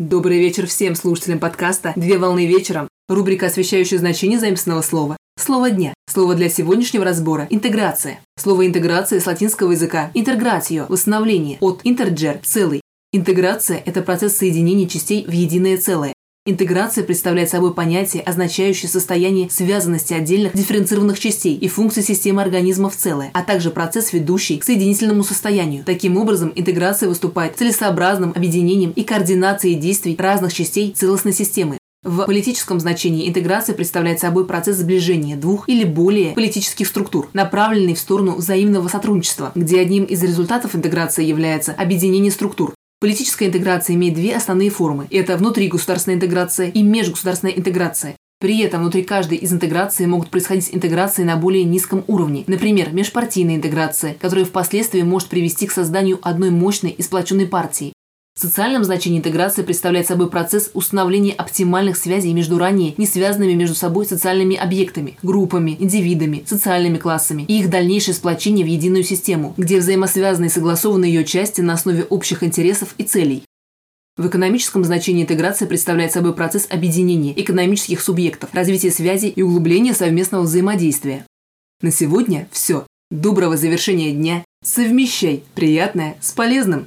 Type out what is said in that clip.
Добрый вечер всем слушателям подкаста «Две волны вечером». Рубрика, освещающая значение заместного слова. Слово дня. Слово для сегодняшнего разбора – интеграция. Слово интеграция с латинского языка – интегратио, восстановление, от интерджер – целый. Интеграция – это процесс соединения частей в единое целое. Интеграция представляет собой понятие, означающее состояние связанности отдельных дифференцированных частей и функций системы организма в целое, а также процесс, ведущий к соединительному состоянию. Таким образом, интеграция выступает целесообразным объединением и координацией действий разных частей целостной системы. В политическом значении интеграция представляет собой процесс сближения двух или более политических структур, направленный в сторону взаимного сотрудничества, где одним из результатов интеграции является объединение структур, Политическая интеграция имеет две основные формы. Это внутригосударственная интеграция и межгосударственная интеграция. При этом внутри каждой из интеграций могут происходить интеграции на более низком уровне. Например, межпартийная интеграция, которая впоследствии может привести к созданию одной мощной и сплоченной партии. В социальном значении интеграция представляет собой процесс установления оптимальных связей между ранее не связанными между собой социальными объектами, группами, индивидами, социальными классами и их дальнейшее сплочение в единую систему, где взаимосвязаны и согласованы ее части на основе общих интересов и целей. В экономическом значении интеграция представляет собой процесс объединения экономических субъектов, развития связей и углубления совместного взаимодействия. На сегодня все. Доброго завершения дня. Совмещай приятное с полезным.